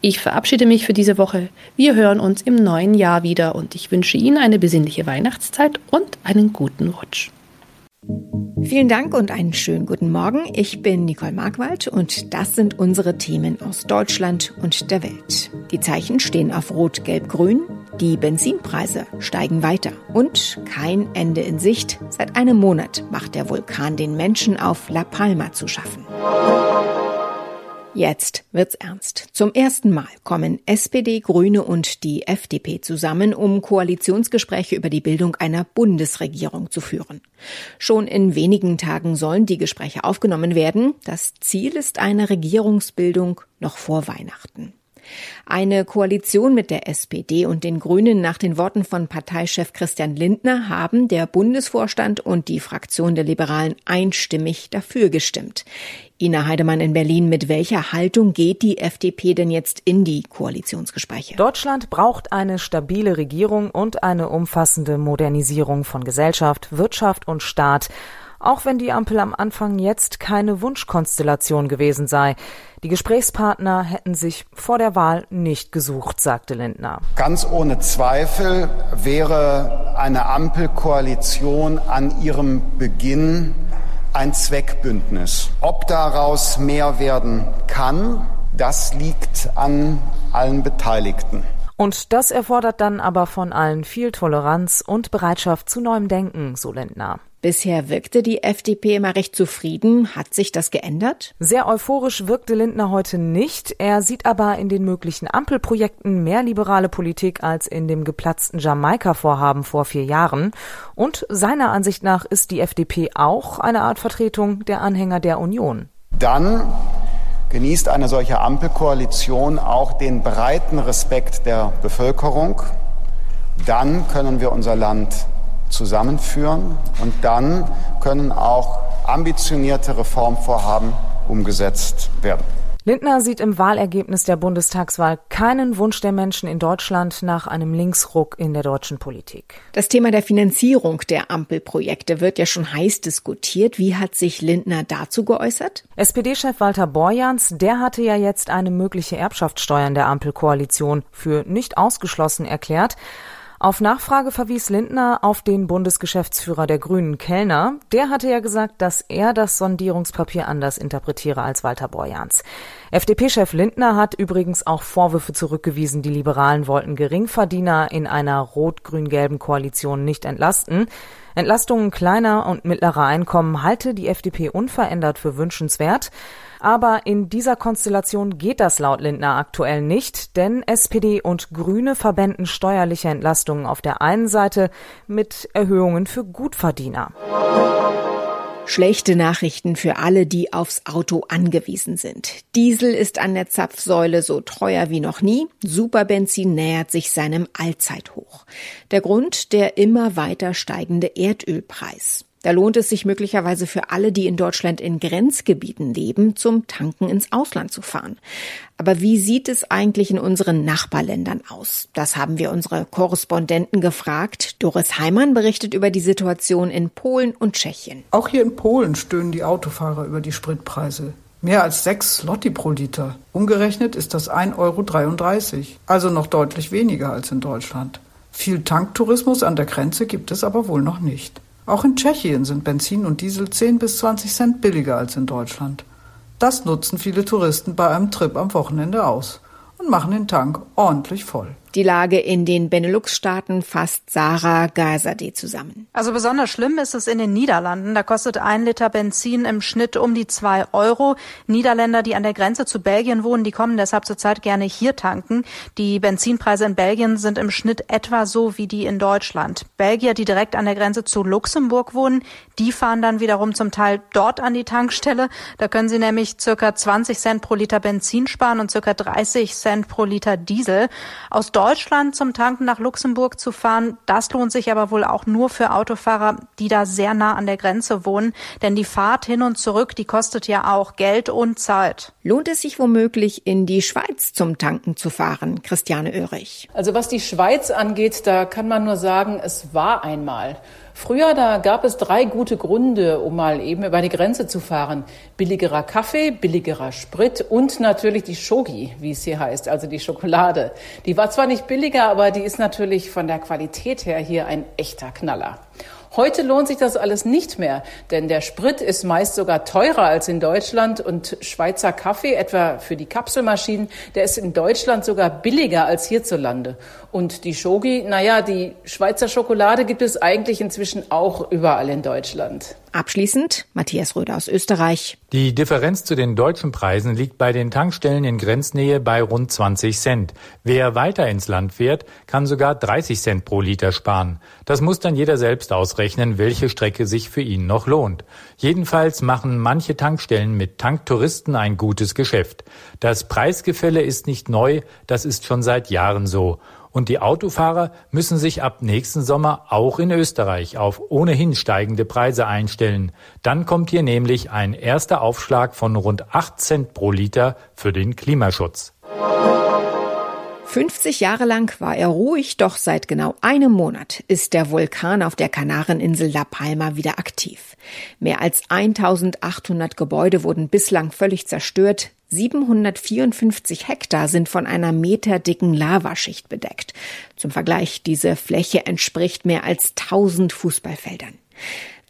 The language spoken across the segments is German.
Ich verabschiede mich für diese Woche. Wir hören uns im neuen Jahr wieder und ich wünsche Ihnen eine besinnliche Weihnachtszeit und einen guten Rutsch. Vielen Dank und einen schönen guten Morgen. Ich bin Nicole Markwald und das sind unsere Themen aus Deutschland und der Welt. Die Zeichen stehen auf Rot, Gelb, Grün. Die Benzinpreise steigen weiter und kein Ende in Sicht. Seit einem Monat macht der Vulkan den Menschen auf La Palma zu schaffen. Jetzt wird's ernst. Zum ersten Mal kommen SPD, Grüne und die FDP zusammen, um Koalitionsgespräche über die Bildung einer Bundesregierung zu führen. Schon in wenigen Tagen sollen die Gespräche aufgenommen werden. Das Ziel ist eine Regierungsbildung noch vor Weihnachten. Eine Koalition mit der SPD und den Grünen nach den Worten von Parteichef Christian Lindner haben der Bundesvorstand und die Fraktion der Liberalen einstimmig dafür gestimmt. Ina Heidemann in Berlin, mit welcher Haltung geht die FDP denn jetzt in die Koalitionsgespräche? Deutschland braucht eine stabile Regierung und eine umfassende Modernisierung von Gesellschaft, Wirtschaft und Staat auch wenn die Ampel am Anfang jetzt keine Wunschkonstellation gewesen sei. Die Gesprächspartner hätten sich vor der Wahl nicht gesucht, sagte Lindner. Ganz ohne Zweifel wäre eine Ampelkoalition an ihrem Beginn ein Zweckbündnis. Ob daraus mehr werden kann, das liegt an allen Beteiligten. Und das erfordert dann aber von allen viel Toleranz und Bereitschaft zu neuem Denken, so Lindner. Bisher wirkte die FDP immer recht zufrieden. Hat sich das geändert? Sehr euphorisch wirkte Lindner heute nicht. Er sieht aber in den möglichen Ampelprojekten mehr liberale Politik als in dem geplatzten Jamaika-Vorhaben vor vier Jahren. Und seiner Ansicht nach ist die FDP auch eine Art Vertretung der Anhänger der Union. Dann genießt eine solche Ampelkoalition auch den breiten Respekt der Bevölkerung. Dann können wir unser Land zusammenführen und dann können auch ambitionierte Reformvorhaben umgesetzt werden. Lindner sieht im Wahlergebnis der Bundestagswahl keinen Wunsch der Menschen in Deutschland nach einem Linksruck in der deutschen Politik. Das Thema der Finanzierung der Ampelprojekte wird ja schon heiß diskutiert. Wie hat sich Lindner dazu geäußert? SPD-Chef Walter Borjans, der hatte ja jetzt eine mögliche Erbschaftssteuer in der Ampelkoalition für nicht ausgeschlossen erklärt. Auf Nachfrage verwies Lindner auf den Bundesgeschäftsführer der Grünen Kellner. Der hatte ja gesagt, dass er das Sondierungspapier anders interpretiere als Walter Borjans. FDP-Chef Lindner hat übrigens auch Vorwürfe zurückgewiesen, die Liberalen wollten Geringverdiener in einer rot-grün-gelben Koalition nicht entlasten. Entlastungen kleiner und mittlerer Einkommen halte die FDP unverändert für wünschenswert. Aber in dieser Konstellation geht das laut Lindner aktuell nicht, denn SPD und Grüne verbänden steuerliche Entlastungen auf der einen Seite mit Erhöhungen für Gutverdiener. Schlechte Nachrichten für alle, die aufs Auto angewiesen sind. Diesel ist an der Zapfsäule so teuer wie noch nie. Superbenzin nähert sich seinem Allzeithoch. Der Grund der immer weiter steigende Erdölpreis. Da lohnt es sich möglicherweise für alle, die in Deutschland in Grenzgebieten leben, zum Tanken ins Ausland zu fahren. Aber wie sieht es eigentlich in unseren Nachbarländern aus? Das haben wir unsere Korrespondenten gefragt. Doris Heimann berichtet über die Situation in Polen und Tschechien. Auch hier in Polen stöhnen die Autofahrer über die Spritpreise. Mehr als sechs Slotti pro Liter. Umgerechnet ist das 1,33 Euro. Also noch deutlich weniger als in Deutschland. Viel Tanktourismus an der Grenze gibt es aber wohl noch nicht. Auch in Tschechien sind Benzin und Diesel 10 bis 20 Cent billiger als in Deutschland. Das nutzen viele Touristen bei einem Trip am Wochenende aus und machen den Tank ordentlich voll. Die Lage in den Benelux-Staaten fasst Sarah Geiserde zusammen. Also besonders schlimm ist es in den Niederlanden. Da kostet ein Liter Benzin im Schnitt um die zwei Euro. Niederländer, die an der Grenze zu Belgien wohnen, die kommen deshalb zurzeit gerne hier tanken. Die Benzinpreise in Belgien sind im Schnitt etwa so wie die in Deutschland. Belgier, die direkt an der Grenze zu Luxemburg wohnen, die fahren dann wiederum zum Teil dort an die Tankstelle. Da können sie nämlich circa 20 Cent pro Liter Benzin sparen und circa 30 Cent pro Liter Diesel. Aus Deutschland zum Tanken nach Luxemburg zu fahren, das lohnt sich aber wohl auch nur für Autofahrer, die da sehr nah an der Grenze wohnen. Denn die Fahrt hin und zurück, die kostet ja auch Geld und Zeit. Lohnt es sich womöglich in die Schweiz zum Tanken zu fahren, Christiane Oehrig? Also was die Schweiz angeht, da kann man nur sagen, es war einmal. Früher, da gab es drei gute Gründe, um mal eben über die Grenze zu fahren. Billigerer Kaffee, billigerer Sprit und natürlich die Shogi, wie es hier heißt, also die Schokolade. Die war zwar nicht billiger, aber die ist natürlich von der Qualität her hier ein echter Knaller. Heute lohnt sich das alles nicht mehr, denn der Sprit ist meist sogar teurer als in Deutschland und Schweizer Kaffee, etwa für die Kapselmaschinen, der ist in Deutschland sogar billiger als hierzulande. Und die Shogi, naja, die Schweizer Schokolade gibt es eigentlich inzwischen auch überall in Deutschland. Abschließend Matthias Röder aus Österreich. Die Differenz zu den deutschen Preisen liegt bei den Tankstellen in Grenznähe bei rund 20 Cent. Wer weiter ins Land fährt, kann sogar 30 Cent pro Liter sparen. Das muss dann jeder selbst ausrechnen, welche Strecke sich für ihn noch lohnt. Jedenfalls machen manche Tankstellen mit Tanktouristen ein gutes Geschäft. Das Preisgefälle ist nicht neu, das ist schon seit Jahren so. Und die Autofahrer müssen sich ab nächsten Sommer auch in Österreich auf ohnehin steigende Preise einstellen. Dann kommt hier nämlich ein erster Aufschlag von rund 8 Cent pro Liter für den Klimaschutz. 50 Jahre lang war er ruhig, doch seit genau einem Monat ist der Vulkan auf der Kanareninsel La Palma wieder aktiv. Mehr als 1800 Gebäude wurden bislang völlig zerstört, 754 Hektar sind von einer meterdicken Lavaschicht bedeckt. Zum Vergleich, diese Fläche entspricht mehr als 1000 Fußballfeldern.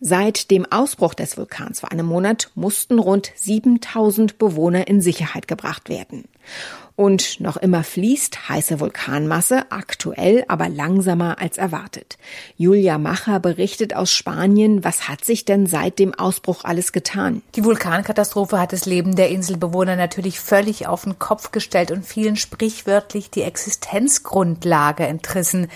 Seit dem Ausbruch des Vulkans vor einem Monat mussten rund 7000 Bewohner in Sicherheit gebracht werden. Und noch immer fließt heiße Vulkanmasse, aktuell aber langsamer als erwartet. Julia Macher berichtet aus Spanien, was hat sich denn seit dem Ausbruch alles getan? Die Vulkankatastrophe hat das Leben der Inselbewohner natürlich völlig auf den Kopf gestellt und vielen sprichwörtlich die Existenzgrundlage entrissen.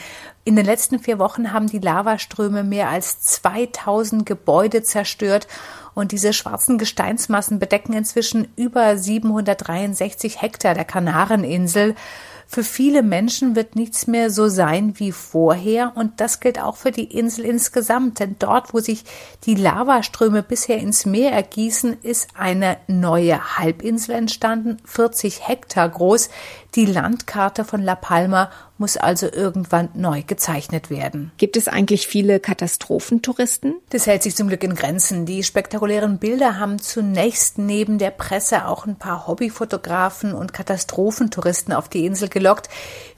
In den letzten vier Wochen haben die Lavaströme mehr als 2000 Gebäude zerstört und diese schwarzen Gesteinsmassen bedecken inzwischen über 763 Hektar der Kanareninsel. Für viele Menschen wird nichts mehr so sein wie vorher und das gilt auch für die Insel insgesamt, denn dort, wo sich die Lavaströme bisher ins Meer ergießen, ist eine neue Halbinsel entstanden, 40 Hektar groß. Die Landkarte von La Palma muss also irgendwann neu gezeichnet werden. Gibt es eigentlich viele Katastrophentouristen? Das hält sich zum Glück in Grenzen. Die spektakulären Bilder haben zunächst neben der Presse auch ein paar Hobbyfotografen und Katastrophentouristen auf die Insel gelockt.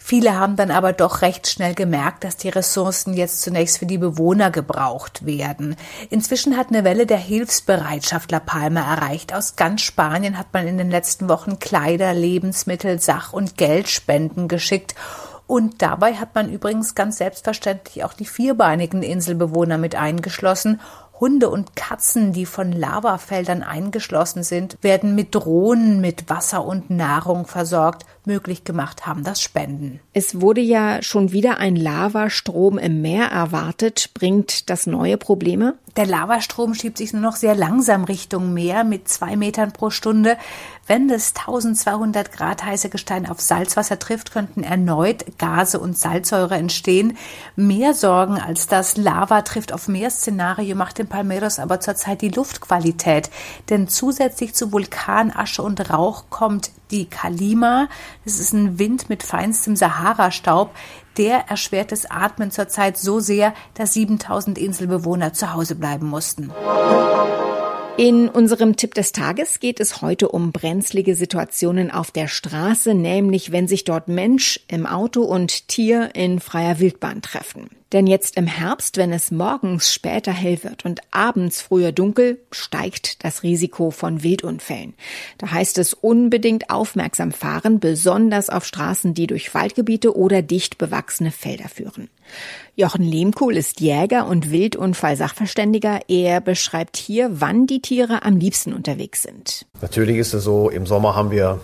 Viele haben dann aber doch recht schnell gemerkt, dass die Ressourcen jetzt zunächst für die Bewohner gebraucht werden. Inzwischen hat eine Welle der Hilfsbereitschaft La Palma erreicht. Aus ganz Spanien hat man in den letzten Wochen Kleider, Lebensmittel, Sach- und Geldspenden geschickt. Und dabei hat man übrigens ganz selbstverständlich auch die vierbeinigen Inselbewohner mit eingeschlossen Hunde und Katzen, die von Lavafeldern eingeschlossen sind, werden mit Drohnen mit Wasser und Nahrung versorgt. Möglich gemacht haben das Spenden. Es wurde ja schon wieder ein Lavastrom im Meer erwartet. Bringt das neue Probleme? Der Lavastrom schiebt sich nur noch sehr langsam Richtung Meer mit zwei Metern pro Stunde. Wenn das 1200 Grad heiße Gestein auf Salzwasser trifft, könnten erneut Gase und Salzsäure entstehen. Mehr Sorgen als das Lava trifft auf Meerszenario macht in Palmeiras aber zurzeit die Luftqualität. Denn zusätzlich zu Vulkanasche und Rauch kommt die Kalima. Das ist ein Wind mit feinstem Sahara-Staub. Der erschwert das Atmen zurzeit so sehr, dass 7000 Inselbewohner zu Hause bleiben mussten. In unserem Tipp des Tages geht es heute um brenzlige Situationen auf der Straße, nämlich wenn sich dort Mensch im Auto und Tier in freier Wildbahn treffen. Denn jetzt im Herbst, wenn es morgens später hell wird und abends früher dunkel, steigt das Risiko von Wildunfällen. Da heißt es unbedingt aufmerksam fahren, besonders auf Straßen, die durch Waldgebiete oder dicht bewachsene Felder führen. Jochen Lehmkuhl ist Jäger und Wildunfall-Sachverständiger. Er beschreibt hier, wann die Tiere am liebsten unterwegs sind. Natürlich ist es so, im Sommer haben wir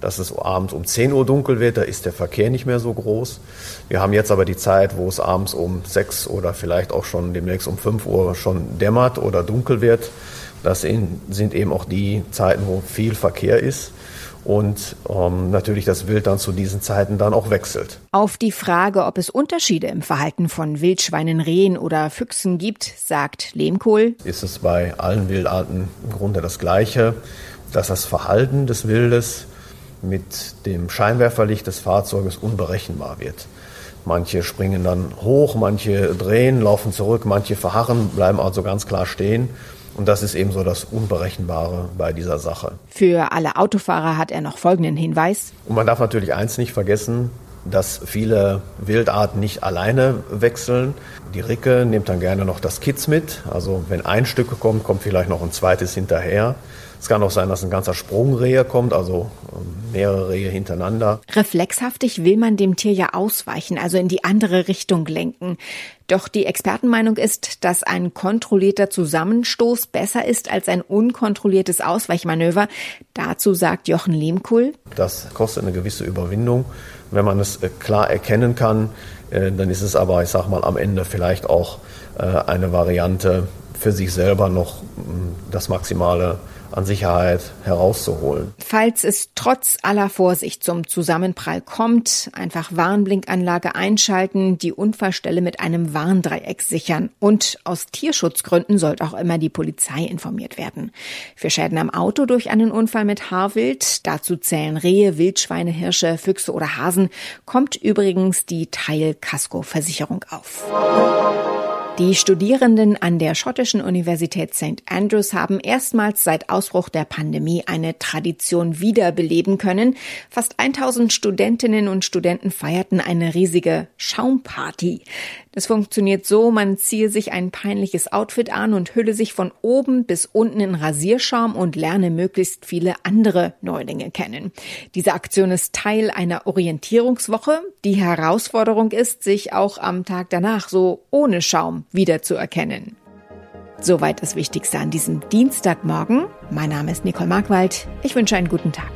dass es abends um 10 Uhr dunkel wird, da ist der Verkehr nicht mehr so groß. Wir haben jetzt aber die Zeit, wo es abends um 6 oder vielleicht auch schon demnächst um 5 Uhr schon dämmert oder dunkel wird. Das sind eben auch die Zeiten, wo viel Verkehr ist und ähm, natürlich das Wild dann zu diesen Zeiten dann auch wechselt. Auf die Frage, ob es Unterschiede im Verhalten von Wildschweinen, Rehen oder Füchsen gibt, sagt Lehmkohl. Ist es bei allen Wildarten im Grunde das Gleiche, dass das Verhalten des Wildes mit dem Scheinwerferlicht des Fahrzeuges unberechenbar wird. Manche springen dann hoch, manche drehen, laufen zurück, manche verharren, bleiben also ganz klar stehen. Und das ist eben so das Unberechenbare bei dieser Sache. Für alle Autofahrer hat er noch folgenden Hinweis. Und man darf natürlich eins nicht vergessen, dass viele Wildarten nicht alleine wechseln. Die Ricke nimmt dann gerne noch das Kitz mit. Also wenn ein Stück kommt, kommt vielleicht noch ein zweites hinterher. Es kann auch sein, dass ein ganzer Sprungrehe kommt, also mehrere Rehe hintereinander. Reflexhaftig will man dem Tier ja ausweichen, also in die andere Richtung lenken. Doch die Expertenmeinung ist, dass ein kontrollierter Zusammenstoß besser ist als ein unkontrolliertes Ausweichmanöver. Dazu sagt Jochen Lehmkuhl. Das kostet eine gewisse Überwindung. Wenn man es äh, klar erkennen kann, äh, dann ist es aber, ich sag mal, am Ende vielleicht auch äh, eine Variante für sich selber noch das Maximale an Sicherheit herauszuholen. Falls es trotz aller Vorsicht zum Zusammenprall kommt, einfach Warnblinkanlage einschalten, die Unfallstelle mit einem Warndreieck sichern und aus Tierschutzgründen sollte auch immer die Polizei informiert werden. Für Schäden am Auto durch einen Unfall mit Haarwild, dazu zählen Rehe, Wildschweine, Hirsche, Füchse oder Hasen, kommt übrigens die Teil-Kasko-Versicherung auf. Die Studierenden an der schottischen Universität St. Andrews haben erstmals seit Ausbruch der Pandemie eine Tradition wiederbeleben können. Fast 1000 Studentinnen und Studenten feierten eine riesige Schaumparty. Das funktioniert so, man ziehe sich ein peinliches Outfit an und hülle sich von oben bis unten in Rasierschaum und lerne möglichst viele andere Neulinge kennen. Diese Aktion ist Teil einer Orientierungswoche. Die Herausforderung ist, sich auch am Tag danach so ohne Schaum wiederzuerkennen. Soweit das Wichtigste an diesem Dienstagmorgen. Mein Name ist Nicole Markwald. Ich wünsche einen guten Tag.